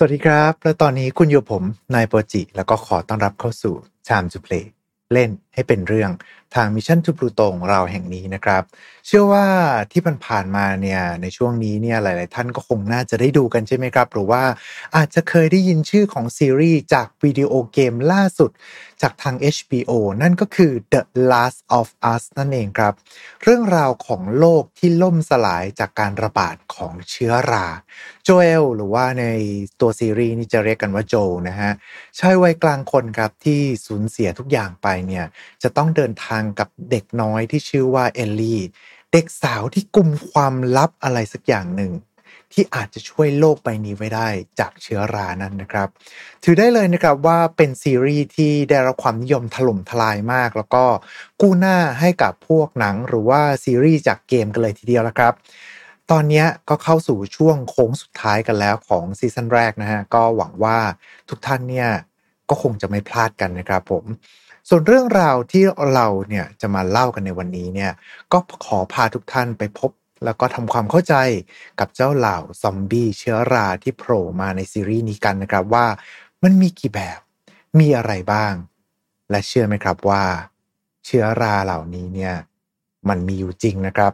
สวัสดีครับ และตอนนี้คุณอยู่ผมนายโปจิ แล้วก็ขอต้อนรับเข้าสู่ Time to Play เล่น ให้เป็นเรื่องทาง Mission to Pluto ของเราแห่งนี้นะครับ เชื่อว่าที่ผ่านๆมาเนี่ยในช่วงนี้เนี่ยหลาย ๆ ท่านก็คงน่าจะได้ดูกันใช่ไหมครับ หรือว่าอาจจะเคยได้ยินชื่อของซีรีส์จากวิดีโอเกมล่าสุดจากทาง HBO นั่นก็คือ The Last of Us นั่นเองครับ เรื่องราวของโลกที่ล่มสลายจากการระบาดของเชื้อราโจเอลหรือว่าในตัวซีรีส์นี่จะเรียกกันว่าโจนะฮะชายวัยกลางคนครับที่สูญเสียทุกอย่างไปเนี่ยจะต้องเดินทางกับเด็กน้อยที่ชื่อว่าเอลลี่เด็กสาวที่กุมความลับอะไรสักอย่างหนึ่ง ที่อาจจะช่วยโลกใบนี้ไว้ได้จากเชื้อรานั้นนะครับ ถือได้เลยนะครับว่าเป็นซีรีส์ที่ได้รับความนิยมถล่มทลายมาก แล้วก็กู้หน้าให้กับพวกหนังหรือว่าซีรีส์จากเกมกันเลยทีเดียวแล้วครับตอนนี้ก็เข้าสู่ช่วงโค้งสุดท้ายกันแล้วของซีซั่นแรกนะฮะ ก็หวังว่าทุกท่านเนี่ย ก็คงจะไม่พลาดกันนะครับผม ส่วนเรื่องราวที่เราเนี่ยจะมาเล่ากันในวันนี้เนี่ยก็ขอพาทุกท่านไปพบแล้วก็ทำความเข้าใจกับเจ้าเหล่าซอมบี้เชื้อราที่โผล่มาในซีรีส์นี้กันนะครับว่ามันมีกี่แบบมีอะไรบ้าง และเชื่อไหมครับว่า เชื้อราเหล่านี้เนี่ยมันมีอยู่จริงนะครับ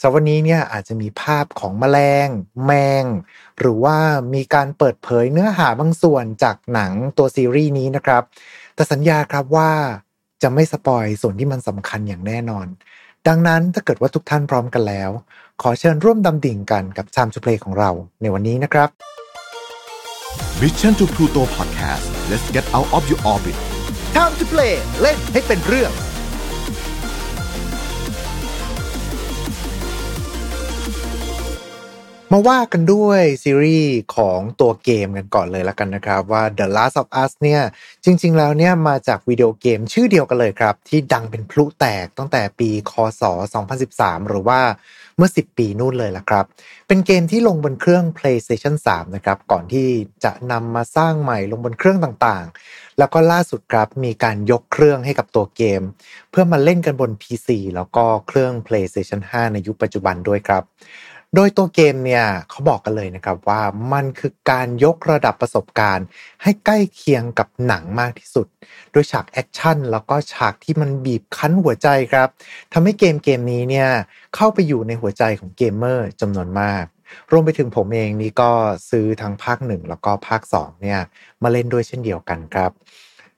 สำหรับวันนี้เนี่ยอาจจะมีภาพของแมลง แมง หรือว่ามีการเปิดเผยเนื้อหาบางส่วนจากหนังตัวซีรีส์นี้นะครับ แต่สัญญาครับว่าจะไม่สปอยส่วนที่มันสำคัญอย่างแน่นอน ดังนั้นถ้าเกิดว่าทุกท่านพร้อมกันแล้ว ขอเชิญร่วมดำดิ่งกันกับ Time to Play ของเราในวันนี้นะครับ Mission to Pluto Podcast let's get out of your orbit Time to Play เล่นให้เป็นเรื่อง มาว่ากันด้วยซีรีส์ของตัวเกมกันก่อนเลยแล้วกันนะครับ ว่า The Last of Us เนี่ย จริง ๆ แล้วเนี่ย มาจากวิดีโอเกมชื่อเดียวกันเลยครับ ที่ดังเป็นพลุแตกตั้งแต่ปีคศ 2013 หรือว่าเมื่อ 10 ปีนู่นเลยละครับ เป็นเกมที่ลงบนเครื่อง PlayStation 3 นะครับ ก่อนที่จะนำมาสร้างใหม่ลงบนเครื่องต่างๆ แล้วก็ล่าสุดครับมีการยกเครื่องให้กับตัวเกม เพื่อมาเล่นกันบน PC แล้วก็เครื่อง PlayStation 5 ในยุคปัจจุบันด้วยครับ โดยตัวเกมเนี่ยเขาบอกกันเลยนะครับว่ามันคือการยกระดับประสบการณ์ ให้ใกล้เคียงกับหนังมากที่สุด โดยฉาก action แล้วก็ฉากที่มันบีบคั้นหัวใจครับทำให้เกมเกมนี้เนี่ยเข้าไปอยู่ในหัวใจของเกมเมอร์จำนวนมากรวมไปถึงผมเองนี่ก็ซื้อทั้งภาคหนึ่งแล้วก็ภาค 2 เนี่ย มาเล่นด้วยเช่นเดียวกันครับ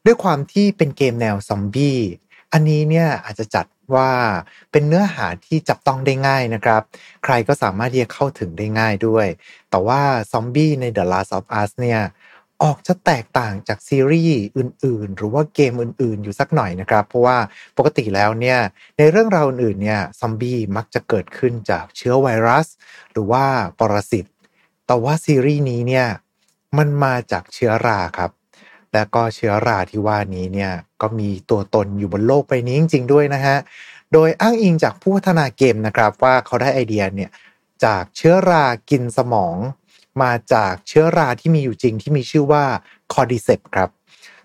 ด้วยความที่เป็นเกมแนวซอมบี้ อันนี้เนี่ยอาจจะจัด ว่าเป็นเนื้อหาที่จับต้องได้ง่ายนะครับ ใครก็สามารถที่จะเข้าถึงได้ง่ายด้วย แต่ว่าซอมบี้ใน The Last of Us เนี่ยออกจะแตกต่างจากซีรีส์อื่น ๆ หรือว่าเกมอื่น ๆ อยู่สักหน่อยนะครับ เพราะว่าปกติแล้วเนี่ยในเรื่องราวอื่นๆเนี่ยซอมบี้มักจะเกิดขึ้นจากเชื้อไวรัส หรือว่าปรสิตแต่ว่าซีรีส์นี้เนี่ยมันมาจากเชื้อราครับ และก็เชื้อราที่ว่านี้เนี่ยก็มีตัวตนอยู่บนโลกใบนี้จริง ๆ ด้วยนะฮะ โดยอ้างอิงจากผู้พัฒนาเกมนะครับว่าเขาได้ไอเดียเนี่ยจากเชื้อรากินสมอง มาจากเชื้อราที่มีอยู่จริงที่มีชื่อว่า Cordyceps ครับ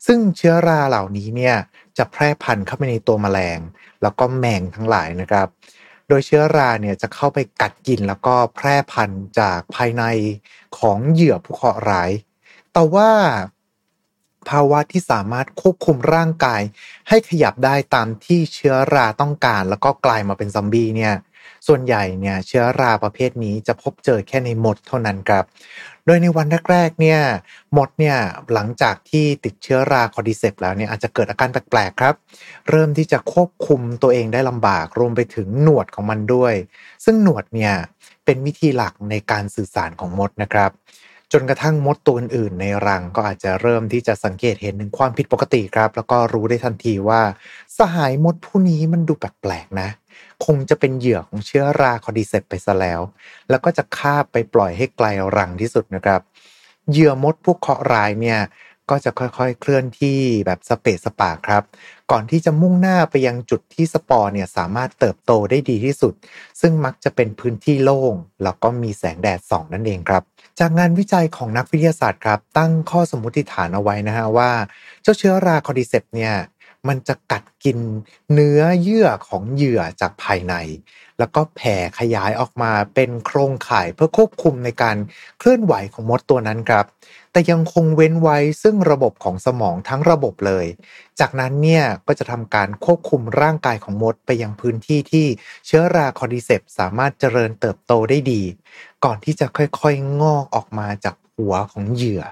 ซึ่งเชื้อราเหล่านี้เนี่ยจะแพร่พันธุ์เข้าไปในตัวแมลง แล้วก็แมงทั้งหลายนะครับ โดยเชื้อราเนี่ยจะเข้าไปกัดกินแล้วก็แพร่พันธุ์จากภายในของเหยื่อผู้เคราะห์ร้าย แต่ว่า ภาวะที่สามารถควบคุมร่างกาย ให้ขยับได้ตามที่เชื้อราต้องการ แล้วก็กลายมาเป็นซอมบี้เนี่ยส่วนใหญ่เนี่ยเชื้อราประเภทนี้จะพบเจอแค่ในมดเท่านั้นครับ โดยในวันแรกๆเนี่ยมดเนี่ยหลังจากที่ติดเชื้อราคอดิเซปแล้วเนี่ยอาจจะเกิดอาการแปลกๆครับ เริ่มที่จะควบคุมตัวเองได้ลำบากรวมไปถึงหนวดของมันด้วย ซึ่งหนวดเนี่ยเป็นวิธีหลักในการสื่อสารของมดนะครับ จนกระทั่งมดตัวอื่นๆในรังก็อาจจะเริ่มที่จะสังเกตเห็นถึงความผิดปกติครับ แล้วก็รู้ได้ทันทีว่า สหายมดผู้นี้มันดูแปลกๆนะ คงจะเป็นเหยื่อของเชื้อราคอดิเซปไปซะแล้ว แล้วก็จะคาบไปปล่อยให้ไกลรังที่สุดนะครับ เหยื่อมดพวกเคราะห์ร้ายเนี่ยก็จะค่อยๆเคลื่อนที่แบบสะเปะสะปะครับ ก่อนที่จะมุ่งหน้าไปยังจุดที่สปอร์เนี่ยสามารถเติบโตได้ดีที่สุด ซึ่งมักจะเป็นพื้นที่โล่ง แล้วก็มีแสงแดดส่องนั่นเองครับ จากงานวิจัยของนักวิทยาศาสตร์ครับ ตั้งข้อสมมติฐานเอาไว้นะฮะว่า เจ้าเชื้อรา Cordyceps เนี่ย มันจะกัดกินเนื้อเยื่อของเหยื่อจากภายใน แล้วก็แผ่ขยายออกมาเป็นโครงข่ายเพื่อควบคุมในการเคลื่อนไหวของมดตัวนั้นครับ แต่ยังคงเว้นไว้ซึ่งระบบของสมองทั้งระบบเลย จากนั้นเนี่ยก็จะทำการควบคุมร่างกายของมดไปยังพื้นที่ที่เชื้อราคอดิเซปสามารถเจริญเติบโตได้ดี ก่อนที่จะค่อยๆงอกออกมาจากหัวของเหยื่อ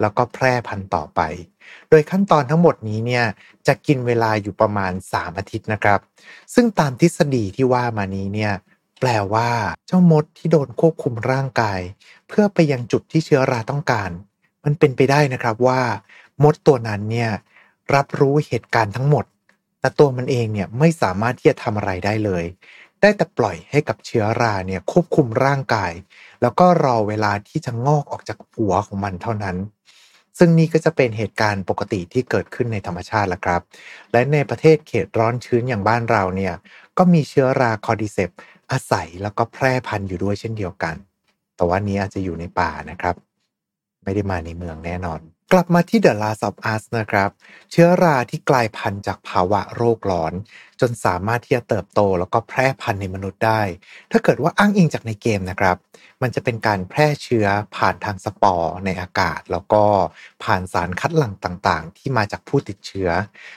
แล้วก็แพร่พันธุ์ต่อไป โดยขั้นตอนทั้งหมดนี้เนี่ยจะกินเวลาอยู่ประมาณ 3 อาทิตย์นะครับ ซึ่งตามทฤษฎีที่ว่ามานี้เนี่ยแปลว่าเจ้ามดที่โดนควบคุมร่างกาย เพื่อไปยังจุดที่เชื้อราต้องการ มันเป็นไปได้นะครับว่า มดตัวนั้นเนี่ยรับรู้เหตุการณ์ทั้งหมด แต่ตัวมันเองเนี่ยไม่สามารถที่จะทำอะไรได้เลย ได้แต่ปล่อยให้กับเชื้อราเนี่ยควบคุมร่างกาย แล้วก็รอเวลาที่จะงอกออกจากหัวของมันเท่านั้น ซึ่งนี่ก็จะเป็นเหตุการณ์ปกติที่เกิดขึ้นในธรรมชาติละครับ และในประเทศเขตร้อนชื้นอย่างบ้านเราเนี่ยก็มีเชื้อราคอดิเซปอาศัยแล้วก็แพร่พันธุ์อยู่ด้วยเช่นเดียวกัน แต่ว่านี้อาจจะอยู่ในป่านะครับ ไม่ได้มาในเมืองแน่นอน กลับมาที่ The Last of Us นะครับ เชื้อราที่กลายพันธุ์จากภาวะโรคร้อน จนสามารถที่จะเติบโตแล้วก็แพร่พันธุ์ในมนุษย์ได้ ถ้าเกิดว่าอ้างอิงจากในเกมนะครับ มันจะเป็นการแพร่เชื้อผ่านทางสปอร์ในอากาศ แล้วก็ผ่านสารคัดหลั่งต่างๆ ที่มาจากผู้ติดเชื้อ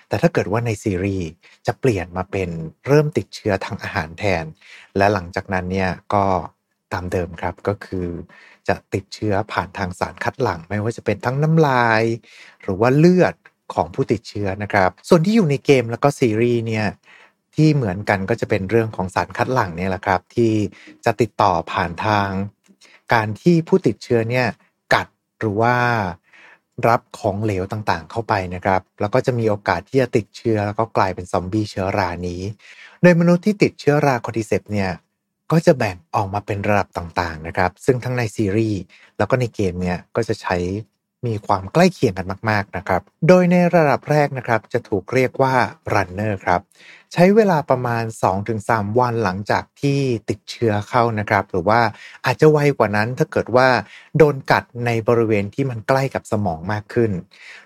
แต่ถ้าเกิดว่าในซีรีส์จะเปลี่ยนมาเป็นเริ่มติดเชื้อทางอาหารแทน และหลังจากนั้นเนี่ยก็ ตามเดิมครับก็คือจะติดเชื้อผ่านทางสารคัดหลั่ง ไม่ว่าจะเป็นทั้งน้ำลาย หรือว่าเลือดของผู้ติดเชื้อนะครับ ส่วนที่อยู่ในเกมแล้วก็ซีรีส์เนี่ยที่เหมือนกันก็จะเป็นเรื่องของสารคัดหลั่งเนี่ยแหละครับ ที่จะติดต่อผ่านทาง การที่ผู้ติดเชื้อเนี่ยกัดหรือว่ารับของเหลวต่างๆ เข้าไปนะครับ แล้วก็จะมีโอกาสที่จะติดเชื้อแล้วก็กลายเป็นซอมบี้เชื้อรานี้ โดยมนุษย์ที่ติดเชื้อราคอติเซปเนี่ย ก็จะแบ่งออกมาเป็นระดับต่างๆนะครับ ซึ่งทั้งในซีรีส์แล้วก็ในเกมเนี่ยก็จะใช้ มีความใกล้เคียงกันมาก ๆนะครับ โดยในระดับแรกนะครับจะถูกเรียกว่า runner ครับ ใช้เวลาประมาณ 2-3 วันหลังจากที่ติดเชื้อเข้านะครับ หรือว่าอาจจะไวกว่านั้นถ้าเกิดว่า โดนกัดในบริเวณที่มันใกล้กับสมองมากขึ้น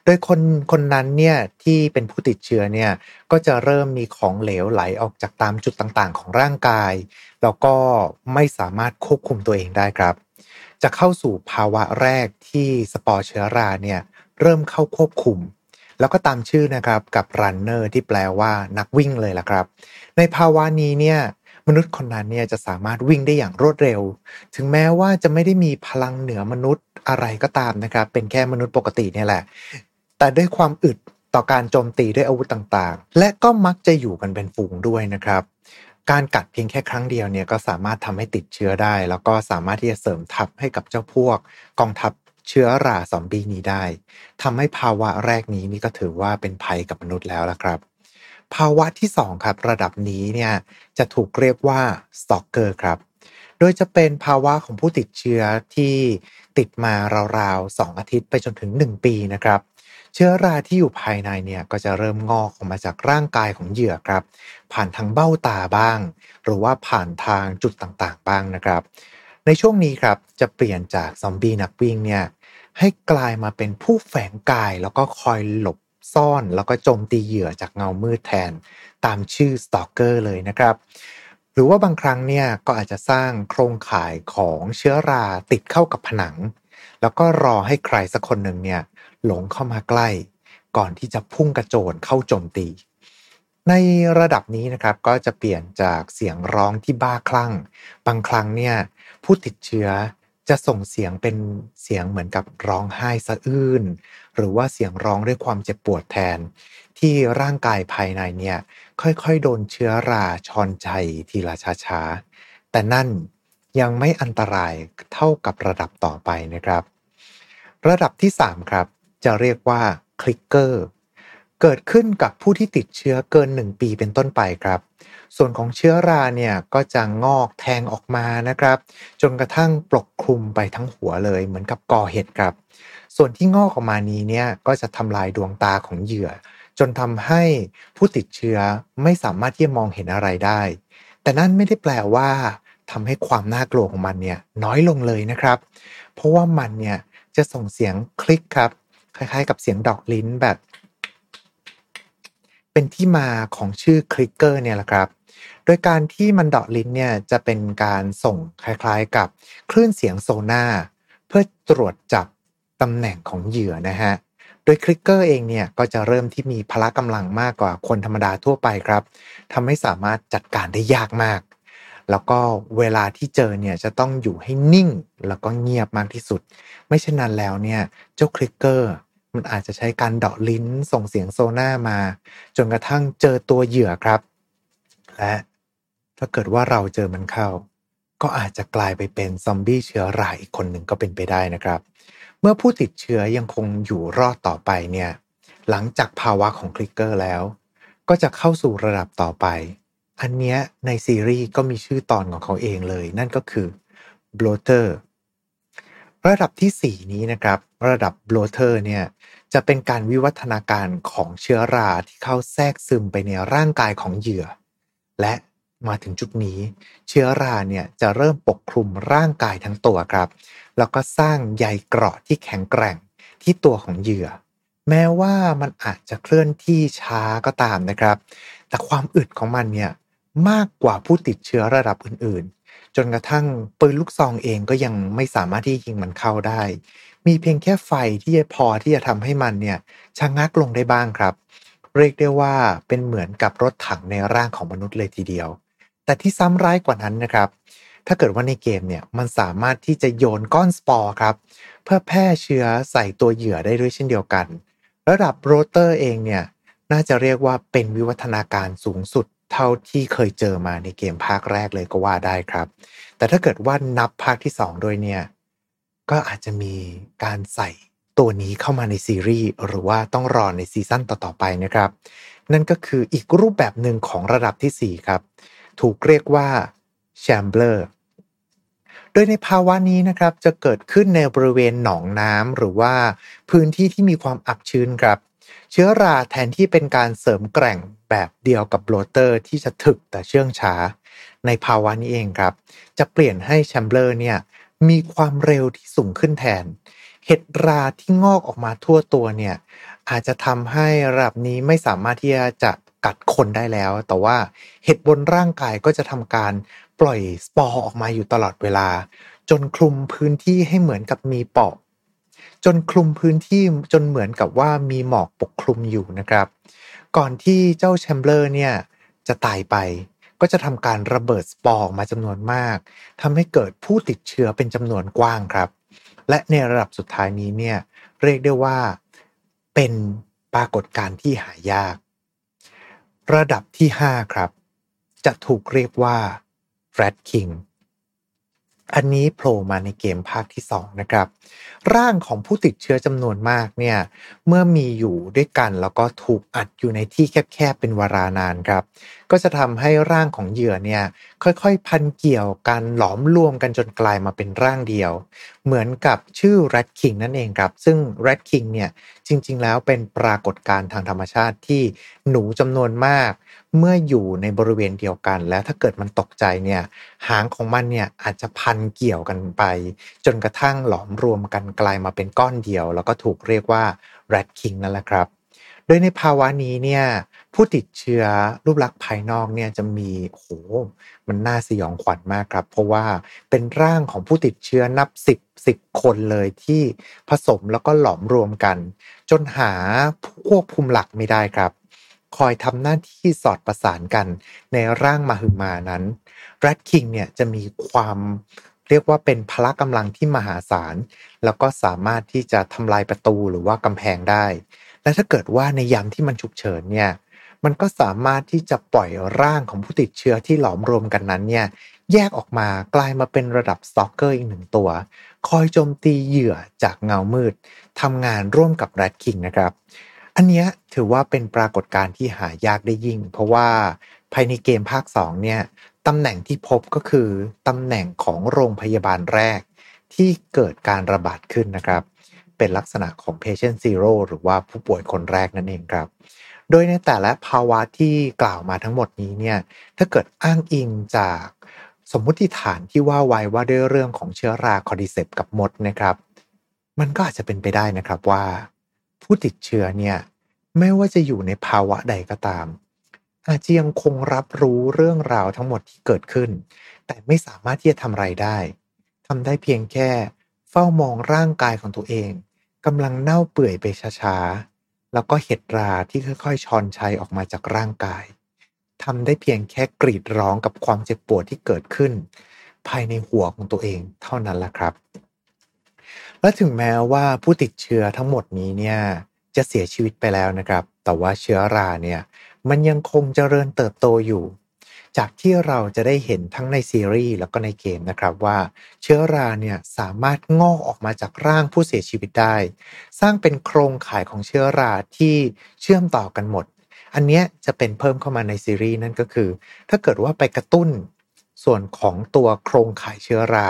โดยคนคนนั้นเนี่ยที่เป็นผู้ติดเชื้อเนี่ยก็จะเริ่มมีของเหลวไหลออกจากตามจุดต่างๆ ของร่างกาย แล้วก็ไม่สามารถควบคุมตัวเองได้ครับ จะเข้าสู่ภาวะแรกที่สปอร์เชื้อราเนี่ยเริ่มเข้าควบคุม แล้วก็ตามชื่อนะครับกับ runner ที่แปลว่านักวิ่งเลยล่ะครับ ในภาวะนี้เนี่ยมนุษย์คนนั้นเนี่ยจะสามารถวิ่งได้อย่างรวดเร็ว ถึงแม้ว่าจะไม่ได้มีพลังเหนือมนุษย์อะไรก็ตามนะครับ เป็นแค่มนุษย์ปกติเนี่ยแหละ แต่ด้วยความอึดต่อการโจมตีด้วยอาวุธต่างๆ และก็มักจะอยู่กันเป็นฝูงด้วยนะครับ การกัดเพียงแค่ครั้งเดียวเนี่ยก็สามารถทำให้ติดเชื้อได้ แล้วก็สามารถที่จะเสริมทัพให้กับเจ้าพวก กองทัพเชื้อราซอมบี้นี้ได้ทำให้ภาวะแรกนี้นี่ก็ถือว่าเป็นภัยกับมนุษย์แล้วละครับ ภาวะที่ 2 ครับ ระดับนี้เนี่ยจะถูกเรียกว่าสตอกเกอร์ครับโดยจะเป็นภาวะของผู้ติดเชื้อที่ติดมาราวๆ 2 อาทิตย์ไปจนถึง 1 ปีนะครับ เชื้อราที่อยู่ภายในเนี่ยก็จะเริ่มงอกออกมาจากร่างกายของเหยื่อครับ ผ่านทางเบ้าตาบ้าง หรือว่าผ่านทางจุดต่างๆ บ้างนะครับ ในช่วงนี้ครับจะเปลี่ยนจากซอมบี้นักวิ่งเนี่ยให้กลายมาเป็นผู้แฝงกายแล้วก็คอยหลบซ่อน แล้วก็โจมตีเหยื่อจากเงามืดแทน ตามชื่อสตอกเกอร์เลยนะครับหรือว่าบางครั้งเนี่ยก็อาจจะสร้างโครงข่ายของเชื้อราติดเข้ากับผนัง แล้วก็รอให้ใครสักคนหนึ่งเนี่ย หลงเข้ามาใกล้ ก่อนที่จะพุ่งกระโจนเข้าโจมตี ในระดับนี้นะครับก็จะเปลี่ยนจากเสียงร้องที่บ้าคลั่ง บางครั้งเนี่ยผู้ติดเชื้อจะส่งเสียงเป็นเสียงเหมือนกับร้องไห้สะอื้นหรือว่าเสียงร้องด้วยความเจ็บปวดแทน ที่ร่างกายภายในเนี่ยค่อยๆ โดนเชื้อราชอนใจทีละช้าๆ แต่นั่นยังไม่อันตรายเท่ากับระดับต่อไปนะครับ ระดับที่ 3 ครับ จะเรียกว่าคลิกเกอร์เกิดขึ้นกับผู้ที่ติดเชื้อเกิน 1 ปีเป็นต้นไปครับ ส่วนของเชื้อราเนี่ยก็จะงอกแทงออกมานะครับ จนกระทั่งปกคลุมไปทั้งหัวเลยเหมือนกับก่อเห็ดครับ ส่วนที่งอกออกมานี้เนี่ยก็จะทำลายดวงตาของเหยื่อ จนทำให้ผู้ติดเชื้อไม่สามารถที่จะมองเห็นอะไรได้ แต่นั่นไม่ได้แปลว่าทำให้ความน่ากลัวของมันเนี่ยน้อยลงเลยนะครับ เพราะว่ามันเนี่ยจะส่งเสียงคลิกครับ คล้ายๆ กับเสียงดอกลิ้นแบบ เป็นที่มาของชื่อคลิกเกอร์เนี่ยแหละครับ โดยการที่มันดาะลิ้นเนี่ยจะเป็นการส่งคล้ายๆ กับคลื่นเสียงโซน่าเพื่อตรวจจับตำแหน่งของเหยื่อนะฮะโดยคลิกเกอร์เองเนี่ยก็จะเริ่มที่มีพละกำลังมากกว่าคนธรรมดาทั่วไปครับทำให้สามารถจัดการได้ยากมาก แล้วก็เวลาที่เจอเนี่ยจะต้องอยู่ให้นิ่งแล้วก็เงียบมากที่สุด ไม่เช่นนั้นแล้วเนี่ยเจ้าคลิกเกอร์มันอาจจะใช้การเดาะลิ้นส่งเสียงโซน่ามา จนกระทั่งเจอตัวเหยื่อครับ และถ้าเกิดว่าเราเจอมันเข้า ก็อาจจะกลายไปเป็นซอมบี้เชื้อราอีกคนหนึ่งก็เป็นไปได้นะครับ เมื่อผู้ติดเชื้อยังคงอยู่รอดต่อไปเนี่ยหลังจากภาวะของคลิกเกอร์แล้ว ก็จะเข้าสู่ระดับต่อไป อันเนี้ยในซีรีส์ก็มีชื่อตอนของเขาเองเลย นั่นก็คือ bloater ระดับที่ 4 นี้นะครับ ระดับ bloater เนี่ยจะเป็นการวิวัฒนาการของเชื้อราที่เข้าแทรกซึมไปในร่างกายของเหยื่อ และมาถึงจุดนี้ เชื้อราเนี่ยจะเริ่มปกคลุมร่างกายทั้งตัวครับ แล้วก็สร้างใยเกราะที่แข็งแกร่งที่ตัวของเหยื่อ แม้ว่ามันอาจจะเคลื่อนที่ช้าก็ตามนะครับ แต่ความอึดของมันเนี่ย มากกว่าผู้ติดเชื้อระดับอื่นๆ จนกระทั่งปืนลูกซองเองก็ยังไม่สามารถที่ยิงมันเข้าได้ มีเพียงแค่ไฟที่จะพอที่จะทำให้มันเนี่ยชะงักลงได้บ้างครับ เรียกได้ว่าเป็นเหมือนกับรถถังในร่างของมนุษย์เลยทีเดียว แต่ที่ซ้ำร้ายกว่านั้นนะครับ ถ้าเกิดว่าในเกมเนี่ยมันสามารถที่จะโยนก้อนสปอร์ครับ เพื่อแพร่เชื้อใส่ตัวเหยื่อได้ด้วยเช่นเดียวกัน ระดับโรเตอร์เองเนี่ยน่าจะเรียกว่าเป็นวิวัฒนาการสูงสุด เท่าที่เคยเจอมาในเกมภาคแรกเลยก็ว่าได้ครับ แต่ถ้าเกิดว่านับภาคที่ 2 ด้วยเนี่ย ก็อาจจะมีการใส่ตัวนี้เข้ามาในซีรีส์หรือว่าต้องรอในซีซั่นต่อ ๆ ไปนะครับ นั่นก็คืออีกรูปแบบหนึ่งของระดับที่ 4 ครับ ถูกเรียกว่าแชมเบอร์โดยในภาวะนี้นะครับจะเกิดขึ้นในบริเวณหนองน้ำหรือว่าพื้นที่ที่มีความอับชื้นครับ เชื้อราแทนที่เป็นการเสริมแกร่ง แบบเดียวกับ Bloater ที่จะถึกแต่เชื่องช้า ในภาวะนี้เองครับ จะเปลี่ยนให้ Shambler เนี่ยมีความเร็วที่สูงขึ้นแทน เห็ดราที่งอกออกมาทั่วตัวเนี่ยอาจจะทำให้ระดับนี้ไม่สามารถที่จะกัดคนได้แล้ว แต่ว่าเห็ดบนร่างกายก็จะทำการปล่อยสปอร์ออกมาอยู่ตลอดเวลา จนคลุมพื้นที่ให้เหมือนกับมีปอกจนคลุมพื้นที่จนเหมือนกับว่ามีหมอกปกคลุมอยู่นะครับ ก่อนที่เจ้า Shambler เนี่ยจะตายไป ก็จะทำการระเบิดสปอร์มาจำนวนมากทำให้เกิดผู้ติดเชื้อเป็นจำนวนกว้างครับ และในระดับสุดท้ายนี้เนี่ยเรียกได้ว่าเป็นปรากฏการณ์ที่หายาก ระดับที่ 5 ครับ จะถูกเรียกว่า Rat King อันนี้โผล่มาในเกมภาคที่2นะครับ ร่างของผู้ติดเชื้อจำนวนมากเนี่ย เมื่อมีอยู่ด้วยกันแล้วก็ถูกอัดอยู่ในที่แคบๆเป็นเวลานานครับ ก็จะทำให้ร่างของเหยื่อเนี่ยค่อยๆ พันเกี่ยวกันหลอมรวมกันจนกลายมาเป็นร่างเดียว เหมือนกับชื่อ Rat King นั่นเองครับ ซึ่ง Rat King เนี่ย จริง ๆ แล้วเป็นปรากฏการณ์ทางธรรมชาติที่หนูจำนวนมาก เมื่ออยู่ในบริเวณเดียวกัน แล้วถ้าเกิดมันตกใจเนี่ยหางของมันเนี่ยอาจจะพันเกี่ยวกันไป จนกระทั่งหลอมรวมกันกลายมาเป็นก้อนเดียว แล้วก็ถูกเรียกว่า rat king นั่นแหละครับ โดยในภาวะนี้เนี่ยผู้ติดเชื้อรูปลักษณ์ภายนอกเนี่ยจะมีโหมันน่าสยองขวัญมากครับ เพราะว่าเป็นร่างของผู้ติดเชื้อนับสิบสิบคนเลยที่ผสมแล้วก็หลอมรวมกัน จนหาควบคุมหลักไม่ได้ครับ คอยทำหน้าที่สอดประสานกันในร่างมาหึมานั้น Rat King เนี่ยจะมีความเรียกว่าเป็นพละกำลังที่มหาศาล แล้วก็สามารถที่จะทำลายประตูหรือว่ากำแพงได้ และถ้าเกิดว่าในยามที่มันฉุกเฉินเนี่ยมันก็สามารถที่จะปล่อยร่างของผู้ติดเชื้อที่หลอมรวมกันนั้นเนี่ยแยกออกมากลายมาเป็นระดับสตอกเกอร์อีกหนึ่งตัว คอยโจมตีเหยื่อจากเงามืดทำงานร่วมกับแรดคิงนะครับ อันนี้ถือว่าเป็นปรากฏการณ์ที่หายากได้ยิ่ง เพราะว่าภายในเกมภาค 2 เนี่ยตำแหน่งที่พบก็คือตำแหน่งของโรงพยาบาลแรก ที่เกิดการระบาดขึ้นนะครับ เป็นลักษณะของ patient zero หรือว่าผู้ป่วยคนแรกนั่นเองครับ โดยในแต่ละภาวะที่กล่าวมาทั้งหมดนี้เนี่ยถ้าเกิดอ้างอิงจาก สมมุติฐานที่ว่าไว้ว่าด้วยเรื่องของเชื้อราคอดิเซปกับมดนะครับ มันก็อาจจะเป็นไปได้นะครับว่า ผู้ติดเชื้อเนี่ยไม่ว่าจะอยู่ในภาวะใดก็ตาม อาจจะยังคงรับรู้เรื่องราวทั้งหมดที่เกิดขึ้น แต่ไม่สามารถที่จะทำอะไรได้ทำได้เพียงแค่ เฝ้ามองร่างกายของตัวเองกำลังเน่าเปื่อยไปช้าๆแล้วก็เห็ดราที่ค่อยๆชอนชัยออกมาจากร่างกาย ทำได้เพียงแค่กรีดร้องกับความเจ็บปวดที่เกิดขึ้น ภายในหัวของตัวเองเท่านั้นแหละครับ และถึงแม้ว่าผู้ติดเชื้อทั้งหมดนี้เนี่ยจะเสียชีวิตไปแล้วนะครับ แต่ว่าเชื้อราเนี่ยมันยังคงเจริญเติบโตอยู่ จากที่เราจะได้เห็นทั้งในซีรีส์แล้วก็ในเกมนะครับว่า เชื้อราเนี่ยสามารถงอกออกมาจากร่างผู้เสียชีวิตได้ สร้างเป็นโครงข่ายของเชื้อราที่เชื่อมต่อกันหมด อันนี้จะเป็นเพิ่มเข้ามาในซีรีส์นั่นก็คือ ถ้าเกิดว่าไปกระตุ้นส่วนของตัวโครงข่ายเชื้อรา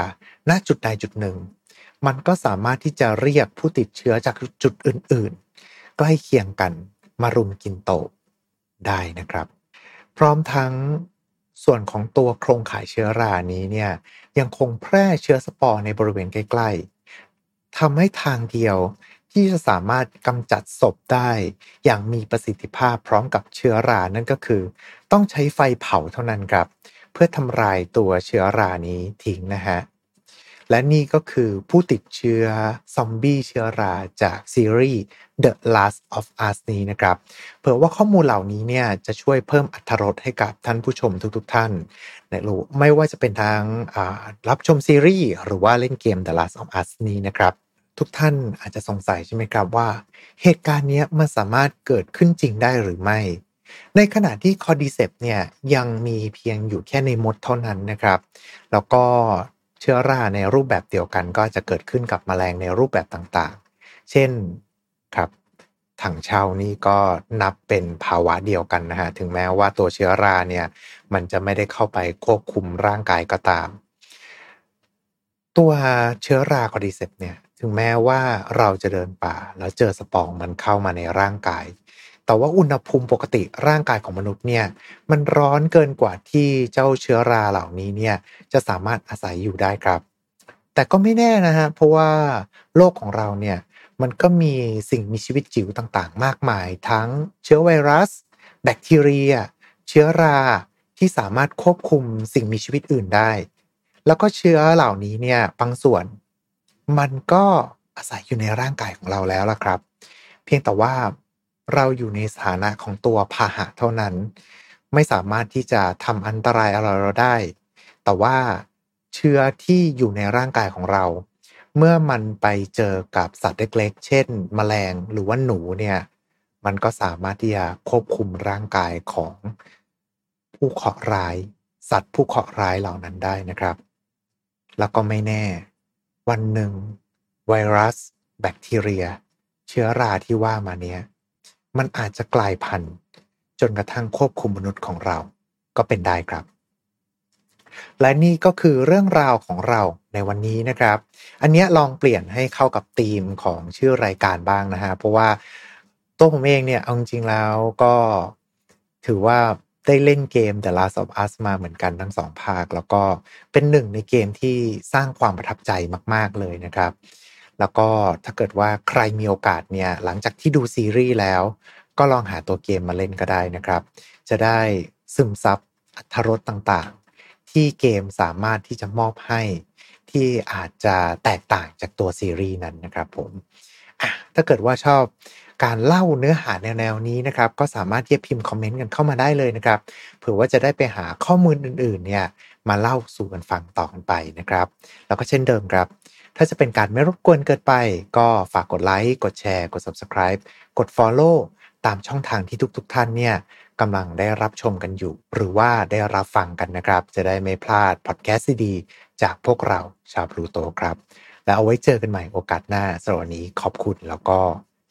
ณจุดใดจุดหนึ่ง มันก็สามารถที่จะเรียกผู้ติดเชื้อจากจุดอื่น ๆ ใกล้เคียงกันมารุมกินโตได้นะครับ พร้อมทั้งส่วนของตัวโครงข่ายเชื้อรานี้เนี่ยยังคงแพร่เชื้อสปอร์ในบริเวณใกล้ ๆทำให้ทางเดียว ที่จะสามารถกำจัดศพได้อย่างมีประสิทธิภาพพร้อมกับเชื้อรา นั่นก็คือ ต้องใช้ไฟเผาเท่านั้นครับ เพื่อทำลายตัวเชื้อรานี้ทิ้งนะฮะและนี่ก็คือผู้ติดเชื้อซอมบี้เชื้อราจากซีรีส์ The Last of Us นี้นะครับ เผื่อว่าข้อมูลเหล่านี้เนี่ยจะช่วยเพิ่มอรรถรสให้กับท่านผู้ชมทุกๆท่านในรู้ไม่ว่าจะเป็นทางรับชมซีรีส์หรือว่าเล่นเกม The Last of Us นี้นะครับ ทุกท่านอาจจะสงสัยใช่ไหมครับว่า เหตุการณ์นี้มันสามารถเกิดขึ้นจริงได้หรือไม่ ในขณะที่คอดิเซปเนี่ยยังมีเพียงอยู่แค่ในมดเท่านั้นนะครับ แล้วก็เชื้อราในรูปแบบเดียวกันก็จะเกิดขึ้นกับแมลงในรูปแบบต่างๆ เช่นครับถังเช่านี่ก็นับเป็นภาวะเดียวกันนะฮะ ถึงแม้ว่าตัวเชื้อราเนี่ยมันจะไม่ได้เข้าไปควบคุมร่างกายก็ตาม ตัวเชื้อราคอดิเซปเนี่ย ถึงแม้ว่าเราจะเดินป่าแล้วเจอสปองมันเข้ามาในร่างกาย แต่ว่าอุณหภูมิปกติร่างกายของมนุษย์เนี่ยมันร้อนเกินกว่าที่เจ้าเชื้อราเหล่านี้เนี่ยจะสามารถอาศัยอยู่ได้ครับ แต่ก็ไม่แน่นะฮะเพราะว่าโลกของเราเนี่ยมันก็มีสิ่งมีชีวิตจิ๋วต่างๆ มากมาย ทั้งเชื้อไวรัส แบคทีเรีย เชื้อราที่สามารถควบคุมสิ่งมีชีวิตอื่นได้ แล้วก็เชื้อเหล่านี้เนี่ยบางส่วน มันก็อาศัยอยู่ในร่างกายของเราแล้วล่ะครับ เพียงแต่ว่าเราอยู่ในสถานะของตัวพาหะเท่านั้น ไม่สามารถที่จะทำอันตรายอะไรเราได้ แต่ว่าเชื้อที่อยู่ในร่างกายของเรา เมื่อมันไปเจอกับสัตว์เล็กๆ เช่น แมลงหรือว่าหนูเนี่ย มันก็สามารถที่จะควบคุมร่างกายของผู้เคราะห์ร้าย สัตว์ผู้เคราะห์ร้ายเหล่านั้นได้นะครับ แล้วก็ไม่แน่ วันหนึ่ง ไวรัส แบคทีเรีย เชื้อราที่ว่ามาเนี้ย มันอาจจะกลายพันธุ์จนกระทั่งควบคุมมนุษย์ของเราก็เป็นได้ครับ และนี่ก็คือเรื่องราวของเราในวันนี้นะครับ อันนี้ลองเปลี่ยนให้เข้ากับธีมของชื่อรายการบ้างนะฮะเพราะว่าตัวผมเองเนี่ยเอาจริงแล้วก็ถือว่า ได้เล่นเกม The Last of Us มาเหมือนกันทั้งสองภาค แล้วก็เป็นหนึ่งในเกมที่สร้างความประทับใจมาก ๆ เลยนะครับ แล้วก็ถ้าเกิดว่าใครมีโอกาสเนี่ย หลังจากที่ดูซีรีส์แล้ว ก็ลองหาตัวเกมมาเล่นก็ได้นะครับ จะได้ซึมซับอัธรสต่างๆ ที่เกมสามารถที่จะมอบให้ที่อาจจะแตกต่างจากตัวซีรีส์นั้นนะครับผมถ้าเกิดว่าชอบ การเล่าเนื้อหาแนวๆนี้นะครับ ก็สามารถที่จะพิมพ์คอมเมนต์กันเข้ามาได้เลยนะครับเผื่อว่าจะได้ไปหาข้อมูลอื่นๆเนี่ยมาเล่าสู่กันฟังต่อกันไปนะครับ แล้วก็เช่นเดิมครับ ถ้าจะเป็นการไม่รบกวนเกินไป ก็ฝากกดไลค์กดแชร์กด Subscribe กด Follow ตามช่องทางที่ทุก ๆทท่านเนี่ยกำลังได้รับชมกันอยู่ หรือว่าได้รับฟังกันนะครับ จะได้ไม่พลาดพอดแคสต์ดีๆจากพวกเราชาวพลูโตครับ แล้วเอาไว้เจอกันใหม่โอกาสหน้าสำหรับวันนี้ขอบคุณแล้วก็